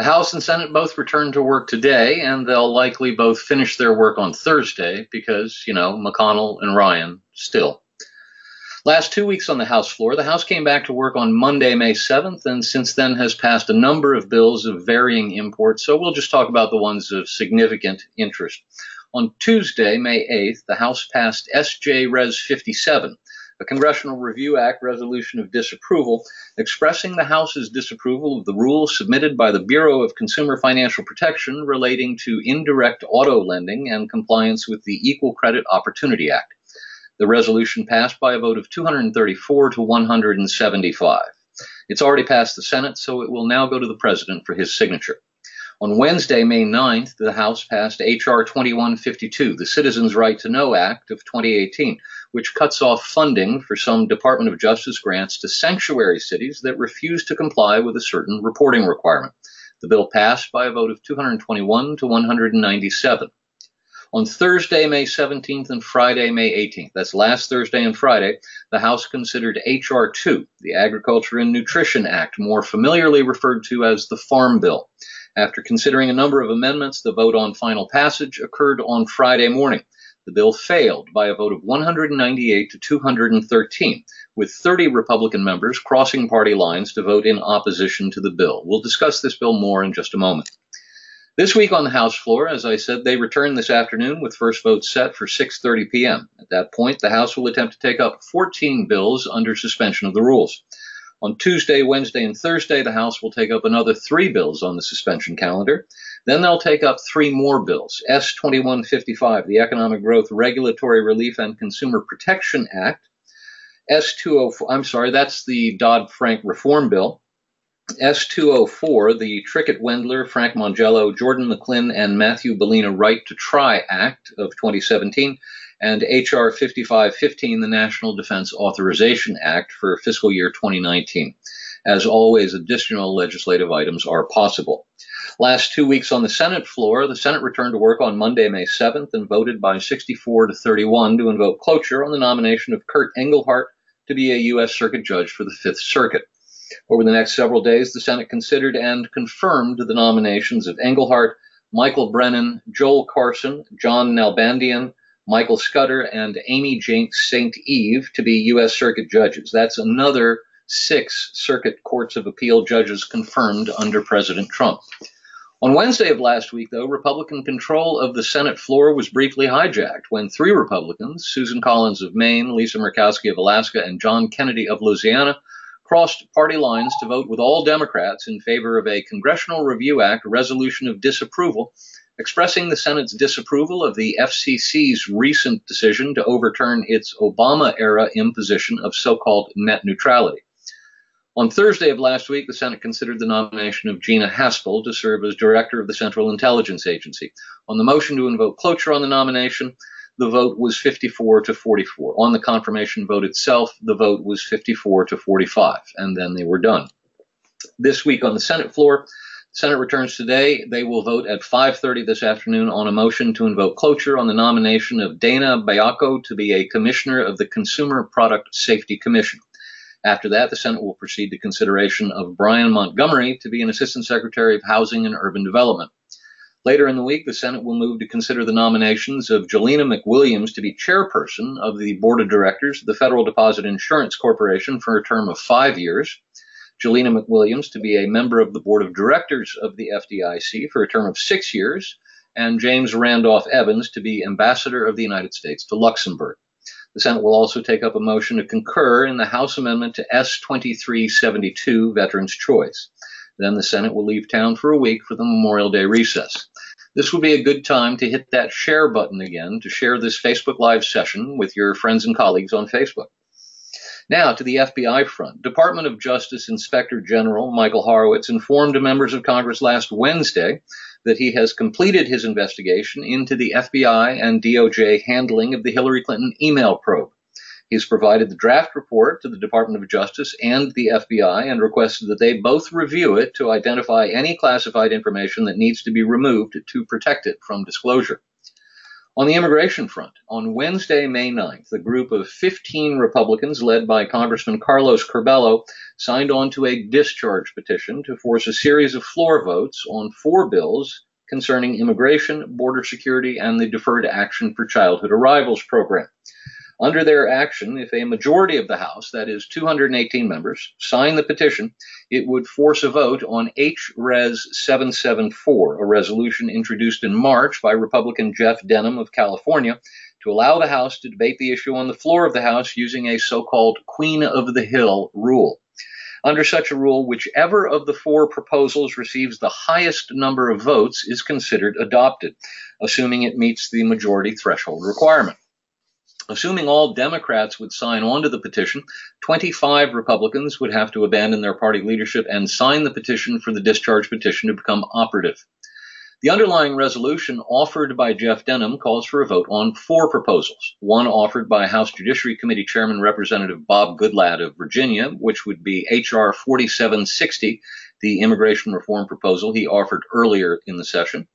The House and Senate both return to work today, and they'll likely both finish their work on Thursday because, you know, McConnell and Ryan still. Last two weeks on the House floor, the House came back to work on Monday, May 7th, and since then has passed a number of bills of varying import, so we'll just talk about the ones of significant interest. On Tuesday, May 8th, the House passed SJ Res 57, a Congressional Review Act resolution of disapproval expressing the House's disapproval of the rules submitted by the Bureau of Consumer Financial Protection relating to indirect auto lending and compliance with the Equal Credit Opportunity Act. The resolution passed by a vote of 234 to 175. It's already passed the Senate, so it will now go to the President for his signature. On Wednesday, May 9th, the House passed H.R. 2152, the Citizens' Right to Know Act of 2018, which cuts off funding for some Department of Justice grants to sanctuary cities that refuse to comply with a certain reporting requirement. The bill passed by a vote of 221 to 197 on Thursday, May 17th and Friday, May 18th. That's last Thursday and Friday. The House considered H.R. 2, the Agriculture and Nutrition Act, more familiarly referred to as the Farm Bill. After considering a number of amendments, the vote on final passage occurred on Friday morning. The bill failed by a vote of 198 to 213, with 30 Republican members crossing party lines to vote in opposition to the bill. We'll discuss this bill more in just a moment. This week on the House floor, as I said, they return this afternoon with first vote set for 6:30 p.m. At that point, the House will attempt to take up 14 bills under suspension of the rules. On Tuesday, Wednesday, and Thursday, the House will take up another three bills on the suspension calendar. Then they'll take up three more bills S 2155, the Economic Growth Regulatory Relief and Consumer Protection Act. S 204, I'm sorry, that's the Dodd Frank Reform Bill. S204, the Trickett Wendler, Frank Mongiello, Jordan McLinn, and Matthew Bellina Right to Try Act of 2017, and H.R. 5515, the National Defense Authorization Act for fiscal year 2019. As always, additional legislative items are possible. Last two weeks on the Senate floor, the Senate returned to work on Monday, May 7th, and voted by 64 to 31 to invoke cloture on the nomination of Kurt Engelhardt to be a U.S. Circuit Judge for the Fifth Circuit. Over the next several days, the Senate considered and confirmed the nominations of Engelhardt, Michael Brennan, Joel Carson, John Nalbandian, Michael Scudder, and Amy Jane St. Eve to be U.S. Circuit judges. That's another six Circuit Courts of Appeal judges confirmed under President Trump. On Wednesday of last week, though, Republican control of the Senate floor was briefly hijacked when three Republicans, Susan Collins of Maine, Lisa Murkowski of Alaska, and John Kennedy of Louisiana, crossed party lines to vote with all Democrats in favor of a Congressional Review Act resolution of disapproval, expressing the Senate's disapproval of the FCC's recent decision to overturn its Obama era imposition of so called net neutrality. On Thursday of last week, the Senate considered the nomination of Gina Haspel to serve as director of the Central Intelligence Agency. On the motion to invoke cloture on the nomination, the vote was 54 to 44. On the confirmation vote itself, the vote was 54 to 45, and then they were done. This week on the Senate floor, Senate returns today. They will vote at 5:30 this afternoon on a motion to invoke cloture on the nomination of Dana Baiocco to be a commissioner of the Consumer Product Safety Commission. After that, the Senate will proceed to consideration of Brian Montgomery to be an Assistant Secretary of Housing and Urban Development. Later in the week, the Senate will move to consider the nominations of Jelena McWilliams to be chairperson of the board of directors of the Federal Deposit Insurance Corporation for a term of five years, Jelena McWilliams to be a member of the board of directors of the FDIC for a term of six years, and James Randolph Evans to be ambassador of the United States to Luxembourg. The Senate will also take up a motion to concur in the House amendment to S 2372, Veterans Choice. Then the Senate will leave town for a week for the Memorial Day recess. This would be a good time to hit that share button again to share this Facebook Live session with your friends and colleagues on Facebook. Now to the FBI front. Department of Justice Inspector General Michael Horowitz informed members of Congress last Wednesday that he has completed his investigation into the FBI and DOJ handling of the Hillary Clinton email probe. He's provided the draft report to the Department of Justice and the FBI and requested that they both review it to identify any classified information that needs to be removed to protect it from disclosure. On the immigration front, on Wednesday, May 9th, a group of 15 Republicans led by Congressman Carlos Curbelo signed on to a discharge petition to force a series of floor votes on four bills concerning immigration, border security, and the Deferred Action for Childhood Arrivals program. Under their action, if a majority of the House, that is 218 members, sign the petition, it would force a vote on HRES 774, a resolution introduced in March by Republican Jeff Denham of California to allow the House to debate the issue on the floor of the House using a so called Queen of the Hill rule. Under such a rule, whichever of the four proposals receives the highest number of votes is considered adopted, assuming it meets the majority threshold requirement. Assuming all Democrats would sign on to the petition, 25 Republicans would have to abandon their party leadership and sign the petition for the discharge petition to become operative. The underlying resolution offered by Jeff Denham calls for a vote on four proposals. One offered by House Judiciary Committee Chairman Representative Bob Goodlatte of Virginia, which would be H.R. 4760, the immigration reform proposal he offered earlier in the session.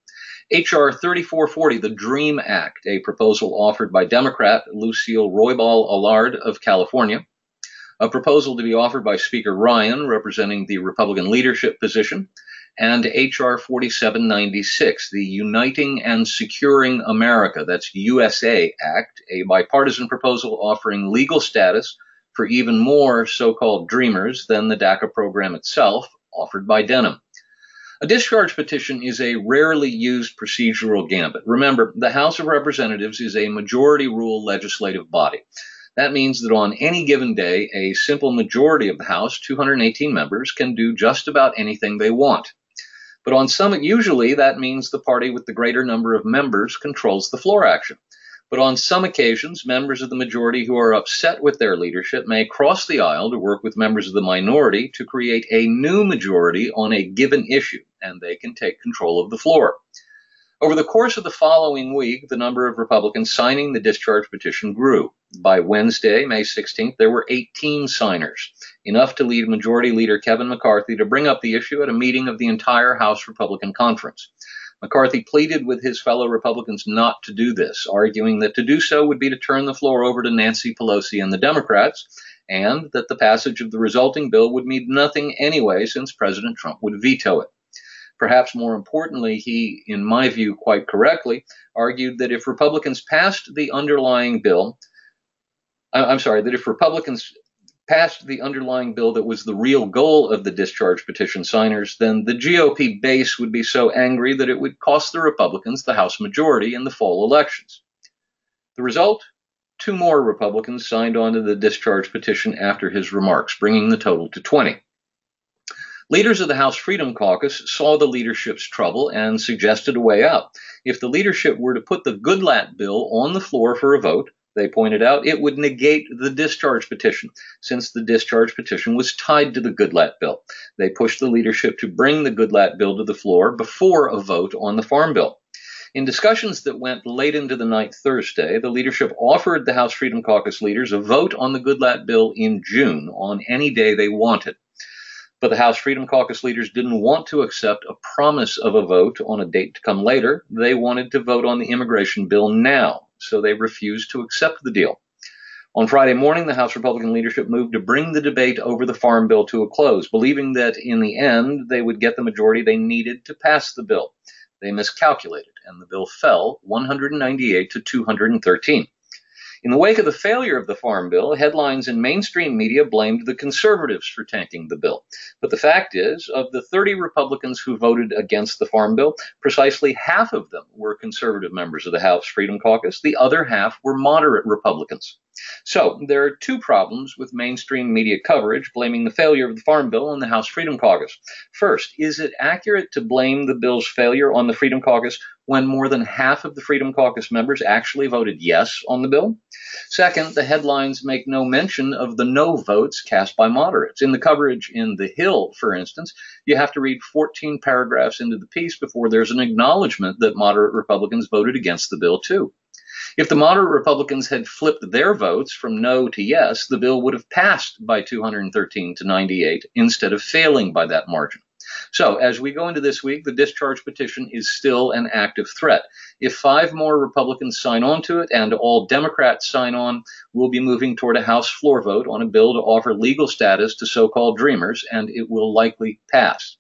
H.R. 3440, the DREAM Act, a proposal offered by Democrat Lucille Roybal Allard of California. A proposal to be offered by Speaker Ryan, representing the Republican leadership position. And H.R. 4796, the Uniting and Securing America, that's USA Act, a bipartisan proposal offering legal status for even more so called dreamers than the DACA program itself, offered by Denham. A discharge petition is a rarely used procedural gambit. Remember, the House of Representatives is a majority rule legislative body. That means that on any given day, a simple majority of the House, 218 members, can do just about anything they want. But on some, usually that means the party with the greater number of members controls the floor action. But on some occasions, members of the majority who are upset with their leadership may cross the aisle to work with members of the minority to create a new majority on a given issue, and they can take control of the floor. Over the course of the following week, the number of Republicans signing the discharge petition grew. By Wednesday, May 16th, there were 18 signers, enough to lead Majority Leader Kevin McCarthy to bring up the issue at a meeting of the entire House Republican Conference. McCarthy pleaded with his fellow Republicans not to do this, arguing that to do so would be to turn the floor over to Nancy Pelosi and the Democrats, and that the passage of the resulting bill would mean nothing anyway since President Trump would veto it. Perhaps more importantly, he, in my view, quite correctly, argued that if Republicans passed the underlying bill, uh, I'm sorry, that if Republicans passed the underlying bill that was the real goal of the discharge petition signers, then the GOP base would be so angry that it would cost the Republicans the House majority in the fall elections. The result? Two more Republicans signed on to the discharge petition after his remarks, bringing the total to 20. Leaders of the House Freedom Caucus saw the leadership's trouble and suggested a way out. If the leadership were to put the Goodlatte bill on the floor for a vote, they pointed out, it would negate the discharge petition, since the discharge petition was tied to the Goodlatte bill. They pushed the leadership to bring the Goodlatte bill to the floor before a vote on the Farm Bill. In discussions that went late into the night Thursday, the leadership offered the House Freedom Caucus leaders a vote on the Goodlatte bill in June on any day they wanted. But the House Freedom Caucus leaders didn't want to accept a promise of a vote on a date to come later. They wanted to vote on the immigration bill now so they refused to accept the deal. On Friday morning, the House Republican leadership moved to bring the debate over the Farm Bill to a close, believing that in the end they would get the majority they needed to pass the bill. They miscalculated, and the bill fell 198 to 213. In the wake of the failure of the Farm Bill, headlines in mainstream media blamed the conservatives for tanking the bill. But the fact is, of the 30 Republicans who voted against the Farm Bill, precisely half of them were conservative members of the House Freedom Caucus. The other half were moderate Republicans. So there are two problems with mainstream media coverage blaming the failure of the Farm Bill on the House Freedom Caucus. First, is it accurate to blame the bill's failure on the Freedom Caucus when more than half of the Freedom Caucus members actually voted yes on the bill? Second, the headlines make no mention of the no votes cast by moderates. In the coverage in The Hill, for instance, you have to read 14 paragraphs into the piece before there's an acknowledgement that moderate Republicans voted against the bill, too. If the moderate Republicans had flipped their votes from no to yes, the bill would have passed by 213 to 98 instead of failing by that margin. So, as we go into this week, the discharge petition is still an active threat. If five more Republicans sign on to it and all Democrats sign on, we'll be moving toward a House floor vote on a bill to offer legal status to so called dreamers, and it will likely pass.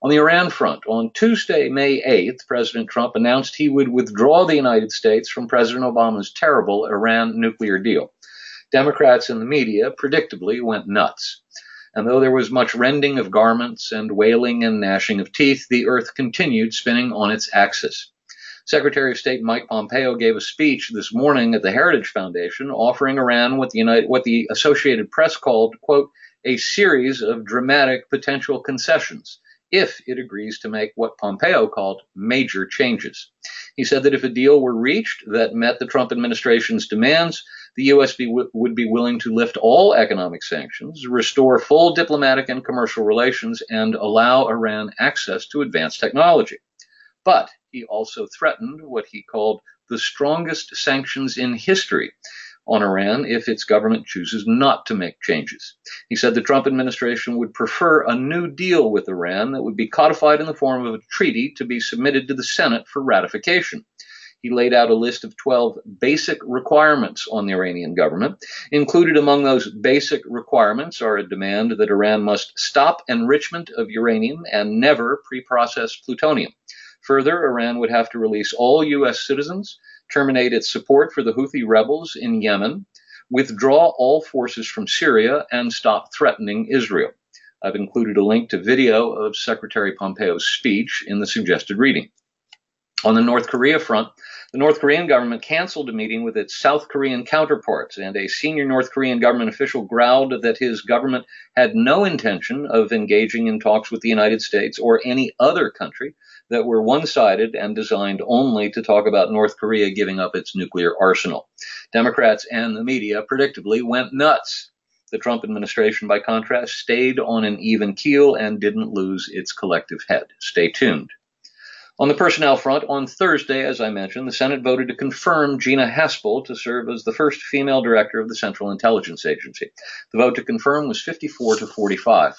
On the Iran front, on Tuesday, May 8th, President Trump announced he would withdraw the United States from President Obama's terrible Iran nuclear deal. Democrats in the media predictably went nuts. And though there was much rending of garments and wailing and gnashing of teeth, the earth continued spinning on its axis. Secretary of State Mike Pompeo gave a speech this morning at the Heritage Foundation offering Iran what the, United, what the Associated Press called, quote, a series of dramatic potential concessions if it agrees to make what Pompeo called major changes. He said that if a deal were reached that met the Trump administration's demands, the U.S. Be, would be willing to lift all economic sanctions, restore full diplomatic and commercial relations, and allow Iran access to advanced technology. But he also threatened what he called the strongest sanctions in history on Iran if its government chooses not to make changes. He said the Trump administration would prefer a new deal with Iran that would be codified in the form of a treaty to be submitted to the Senate for ratification. He laid out a list of 12 basic requirements on the Iranian government. Included among those basic requirements are a demand that Iran must stop enrichment of uranium and never reprocess plutonium. Further, Iran would have to release all U.S. citizens, terminate its support for the Houthi rebels in Yemen, withdraw all forces from Syria, and stop threatening Israel. I've included a link to video of Secretary Pompeo's speech in the suggested reading. On the North Korea front, the North Korean government canceled a meeting with its South Korean counterparts, and a senior North Korean government official growled that his government had no intention of engaging in talks with the United States or any other country that were one sided and designed only to talk about North Korea giving up its nuclear arsenal. Democrats and the media predictably went nuts. The Trump administration, by contrast, stayed on an even keel and didn't lose its collective head. Stay tuned. On the personnel front, on Thursday, as I mentioned, the Senate voted to confirm Gina Haspel to serve as the first female director of the Central Intelligence Agency. The vote to confirm was 54 to 45.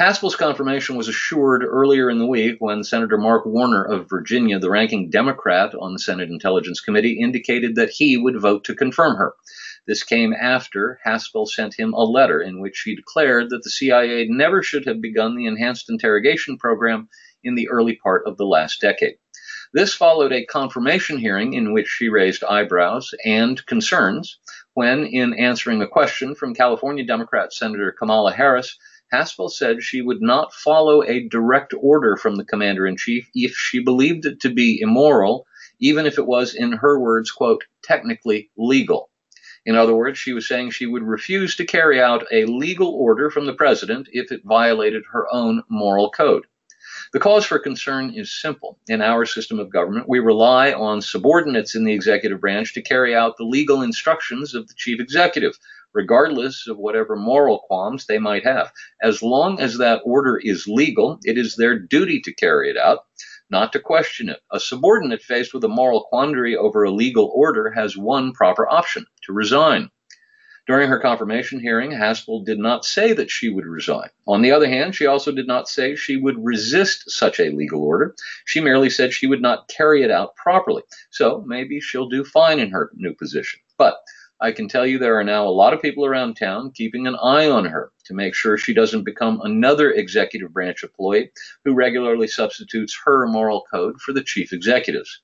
Haspel's confirmation was assured earlier in the week when Senator Mark Warner of Virginia, the ranking Democrat on the Senate Intelligence Committee, indicated that he would vote to confirm her. This came after Haspel sent him a letter in which she declared that the CIA never should have begun the enhanced interrogation program in the early part of the last decade. This followed a confirmation hearing in which she raised eyebrows and concerns when, in answering a question from California Democrat Senator Kamala Harris, Haspel said she would not follow a direct order from the commander in chief if she believed it to be immoral, even if it was, in her words, quote, technically legal. In other words, she was saying she would refuse to carry out a legal order from the president if it violated her own moral code. The cause for concern is simple. In our system of government, we rely on subordinates in the executive branch to carry out the legal instructions of the chief executive, regardless of whatever moral qualms they might have. As long as that order is legal, it is their duty to carry it out, not to question it. A subordinate faced with a moral quandary over a legal order has one proper option to resign. During her confirmation hearing, Haspel did not say that she would resign. On the other hand, she also did not say she would resist such a legal order. She merely said she would not carry it out properly. So maybe she'll do fine in her new position. But I can tell you there are now a lot of people around town keeping an eye on her to make sure she doesn't become another executive branch employee who regularly substitutes her moral code for the chief executive's.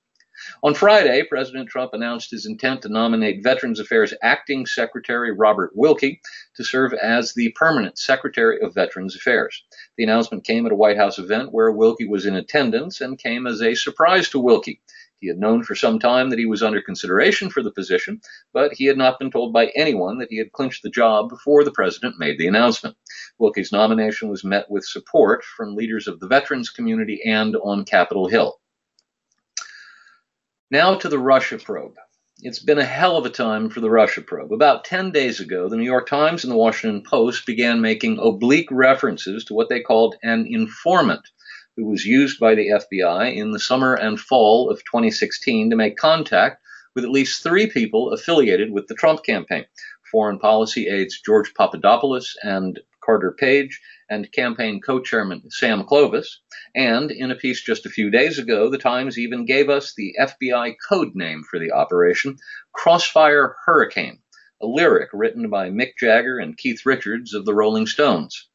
On Friday, President Trump announced his intent to nominate Veterans Affairs Acting Secretary Robert Wilkie to serve as the permanent Secretary of Veterans Affairs. The announcement came at a White House event where Wilkie was in attendance and came as a surprise to Wilkie. He had known for some time that he was under consideration for the position, but he had not been told by anyone that he had clinched the job before the president made the announcement. Wilkie's nomination was met with support from leaders of the veterans community and on Capitol Hill. Now to the Russia probe. It's been a hell of a time for the Russia probe. About 10 days ago, the New York Times and the Washington Post began making oblique references to what they called an informant who was used by the FBI in the summer and fall of 2016 to make contact with at least three people affiliated with the Trump campaign foreign policy aides George Papadopoulos and Carter Page, and campaign co-chairman Sam Clovis. And in a piece just a few days ago, the Times even gave us the FBI code name for the operation, Crossfire Hurricane, a lyric written by Mick Jagger and Keith Richards of the Rolling Stones.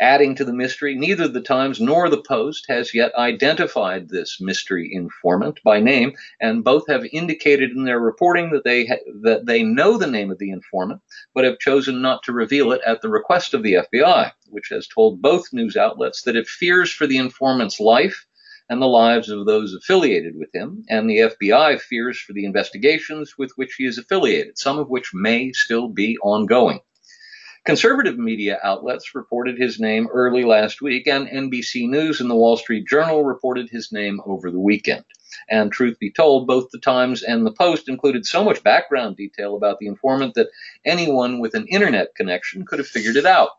Adding to the mystery, neither the Times nor the Post has yet identified this mystery informant by name, and both have indicated in their reporting that they ha- that they know the name of the informant, but have chosen not to reveal it at the request of the FBI, which has told both news outlets that it fears for the informant's life and the lives of those affiliated with him, and the FBI fears for the investigations with which he is affiliated, some of which may still be ongoing. Conservative media outlets reported his name early last week, and NBC News and the Wall Street Journal reported his name over the weekend. And truth be told, both the Times and the Post included so much background detail about the informant that anyone with an internet connection could have figured it out.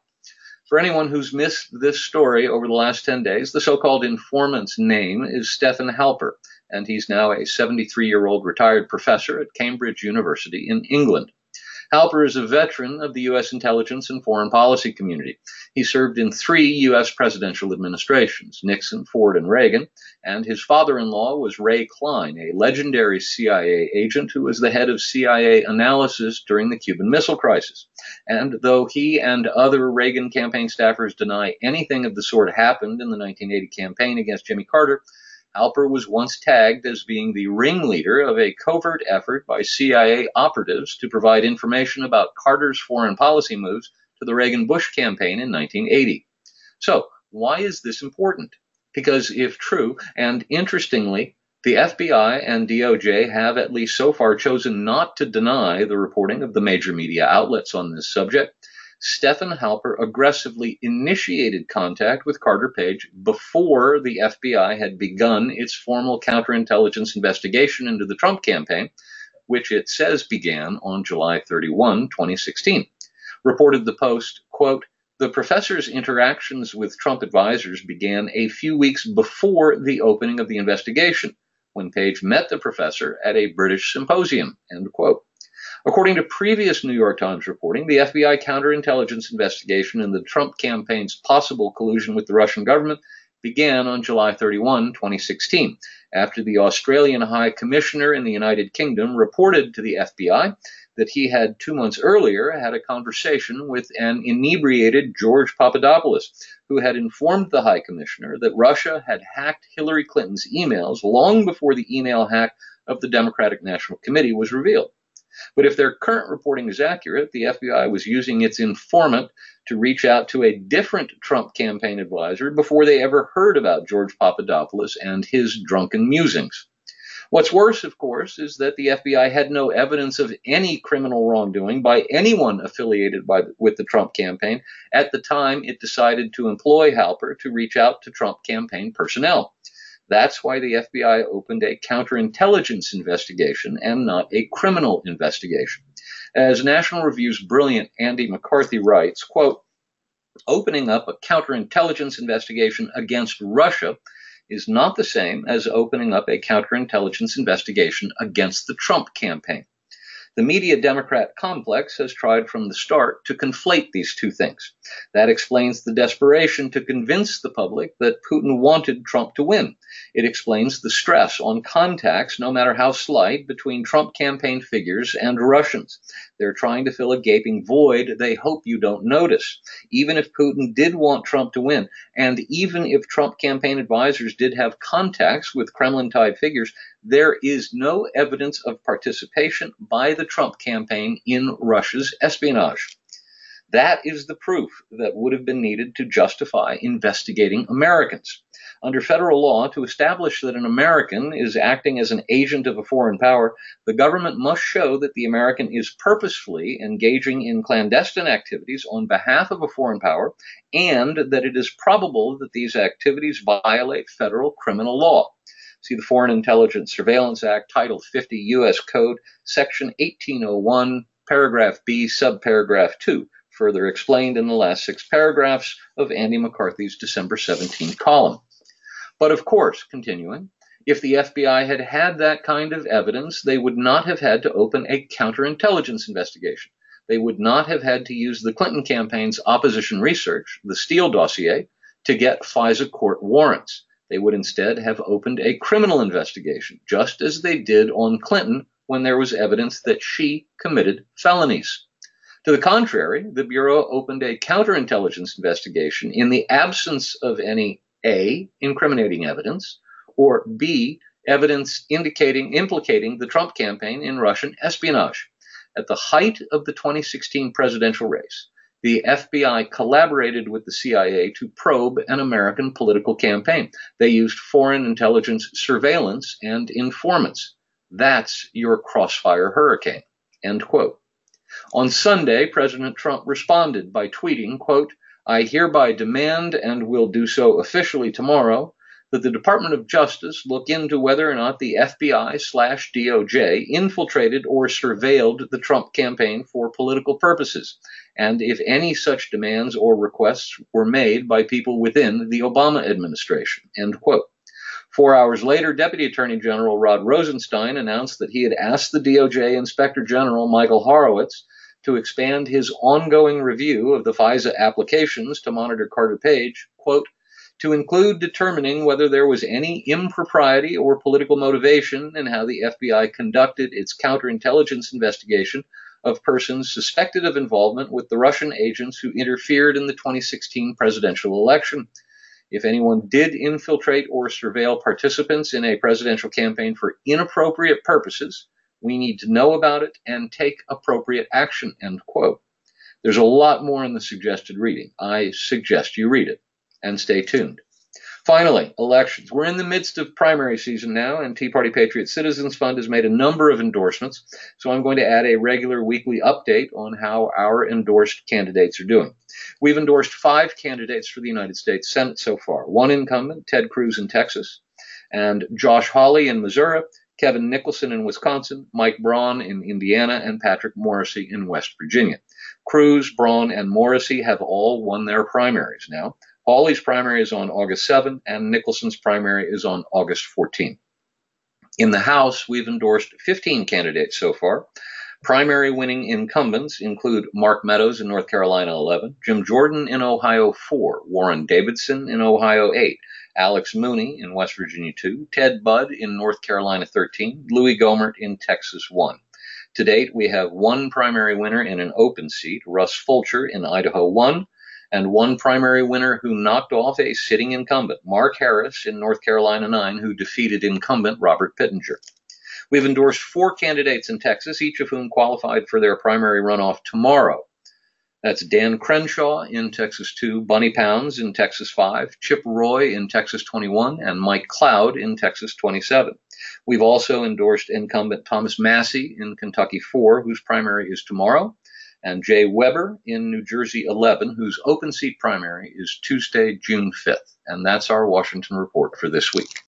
For anyone who's missed this story over the last 10 days, the so called informant's name is Stephen Halper, and he's now a 73 year old retired professor at Cambridge University in England. Halper is a veteran of the U.S. intelligence and foreign policy community. He served in three U.S. presidential administrations Nixon, Ford, and Reagan, and his father in law was Ray Cline, a legendary CIA agent who was the head of CIA analysis during the Cuban Missile Crisis. And though he and other Reagan campaign staffers deny anything of the sort happened in the 1980 campaign against Jimmy Carter, Halper was once tagged as being the ringleader of a covert effort by CIA operatives to provide information about Carter's foreign policy moves to the Reagan Bush campaign in 1980. So, why is this important? Because if true, and interestingly, the FBI and DOJ have at least so far chosen not to deny the reporting of the major media outlets on this subject, Stephen Halper aggressively initiated contact with Carter Page before the FBI had begun its formal counterintelligence investigation into the Trump campaign, which it says began on July 31, 2016. Reported the Post, quote, the professor's interactions with Trump advisors began a few weeks before the opening of the investigation, when Page met the professor at a British symposium, end quote. According to previous New York Times reporting, the FBI counterintelligence investigation into the Trump campaign's possible collusion with the Russian government began on July 31, 2016, after the Australian High Commissioner in the United Kingdom reported to the FBI that he had two months earlier had a conversation with an inebriated George Papadopoulos, who had informed the High Commissioner that Russia had hacked Hillary Clinton's emails long before the email hack of the Democratic National Committee was revealed. But if their current reporting is accurate, the FBI was using its informant to reach out to a different Trump campaign advisor before they ever heard about George Papadopoulos and his drunken musings. What's worse, of course, is that the FBI had no evidence of any criminal wrongdoing by anyone affiliated by, with the Trump campaign at the time it decided to employ Halper to reach out to Trump campaign personnel. That's why the FBI opened a counterintelligence investigation and not a criminal investigation. As National Review's brilliant Andy McCarthy writes, quote, opening up a counterintelligence investigation against Russia is not the same as opening up a counterintelligence investigation against the Trump campaign. The media Democrat complex has tried from the start to conflate these two things. That explains the desperation to convince the public that Putin wanted Trump to win. It explains the stress on contacts, no matter how slight, between Trump campaign figures and Russians. They're trying to fill a gaping void they hope you don't notice. Even if Putin did want Trump to win, and even if Trump campaign advisors did have contacts with Kremlin tied figures, there is no evidence of participation by the Trump campaign in Russia's espionage. That is the proof that would have been needed to justify investigating Americans. Under federal law, to establish that an American is acting as an agent of a foreign power, the government must show that the American is purposefully engaging in clandestine activities on behalf of a foreign power and that it is probable that these activities violate federal criminal law. See the Foreign Intelligence Surveillance Act, Title 50 U.S. Code, Section 1801, Paragraph B, Subparagraph 2, further explained in the last six paragraphs of Andy McCarthy's December 17 column. But of course, continuing, if the FBI had had that kind of evidence, they would not have had to open a counterintelligence investigation. they would not have had to use the Clinton campaign's opposition research, the Steele dossier, to get FISA court warrants. They would instead have opened a criminal investigation, just as they did on Clinton when there was evidence that she committed felonies. To the contrary, the Bureau opened a counterintelligence investigation in the absence of any A, incriminating evidence, or B, evidence indicating implicating the Trump campaign in Russian espionage. At the height of the 2016 presidential race, the FBI collaborated with the CIA to probe an American political campaign. They used foreign intelligence surveillance and informants. That's your crossfire hurricane. End quote. On Sunday, President Trump responded by tweeting, quote, I hereby demand and will do so officially tomorrow that the Department of Justice look into whether or not the FBI slash DOJ infiltrated or surveilled the Trump campaign for political purposes, and if any such demands or requests were made by people within the Obama administration. End quote. Four hours later, Deputy Attorney General Rod Rosenstein announced that he had asked the DOJ Inspector General Michael Horowitz to expand his ongoing review of the FISA applications to monitor Carter Page, quote, to include determining whether there was any impropriety or political motivation in how the FBI conducted its counterintelligence investigation of persons suspected of involvement with the Russian agents who interfered in the 2016 presidential election. If anyone did infiltrate or surveil participants in a presidential campaign for inappropriate purposes, we need to know about it and take appropriate action. End quote. There's a lot more in the suggested reading. I suggest you read it and stay tuned. Finally, elections. We're in the midst of primary season now, and Tea Party Patriot Citizens Fund has made a number of endorsements. So I'm going to add a regular weekly update on how our endorsed candidates are doing. We've endorsed five candidates for the United States Senate so far one incumbent, Ted Cruz in Texas, and Josh Hawley in Missouri, Kevin Nicholson in Wisconsin, Mike Braun in Indiana, and Patrick Morrisey in West Virginia. Cruz, Braun, and Morrisey have all won their primaries now. Hawley's primary is on August 7, and Nicholson's primary is on August 14. In the House, we've endorsed 15 candidates so far. Primary winning incumbents include Mark Meadows in North Carolina 11, Jim Jordan in Ohio 4, Warren Davidson in Ohio 8, Alex Mooney in West Virginia 2, Ted Budd in North Carolina 13, Louis Gohmert in Texas 1. To date, we have one primary winner in an open seat, Russ Fulcher in Idaho 1, and one primary winner who knocked off a sitting incumbent, Mark Harris in North Carolina 9, who defeated incumbent Robert Pittenger. We've endorsed four candidates in Texas, each of whom qualified for their primary runoff tomorrow. That's Dan Crenshaw in Texas 2, Bunny Pounds in Texas 5, Chip Roy in Texas 21, and Mike Cloud in Texas 27. We've also endorsed incumbent Thomas Massie in Kentucky 4, whose primary is tomorrow, and Jay Webber in New Jersey 11, whose open seat primary is Tuesday, June 5th. And that's our Washington report for this week.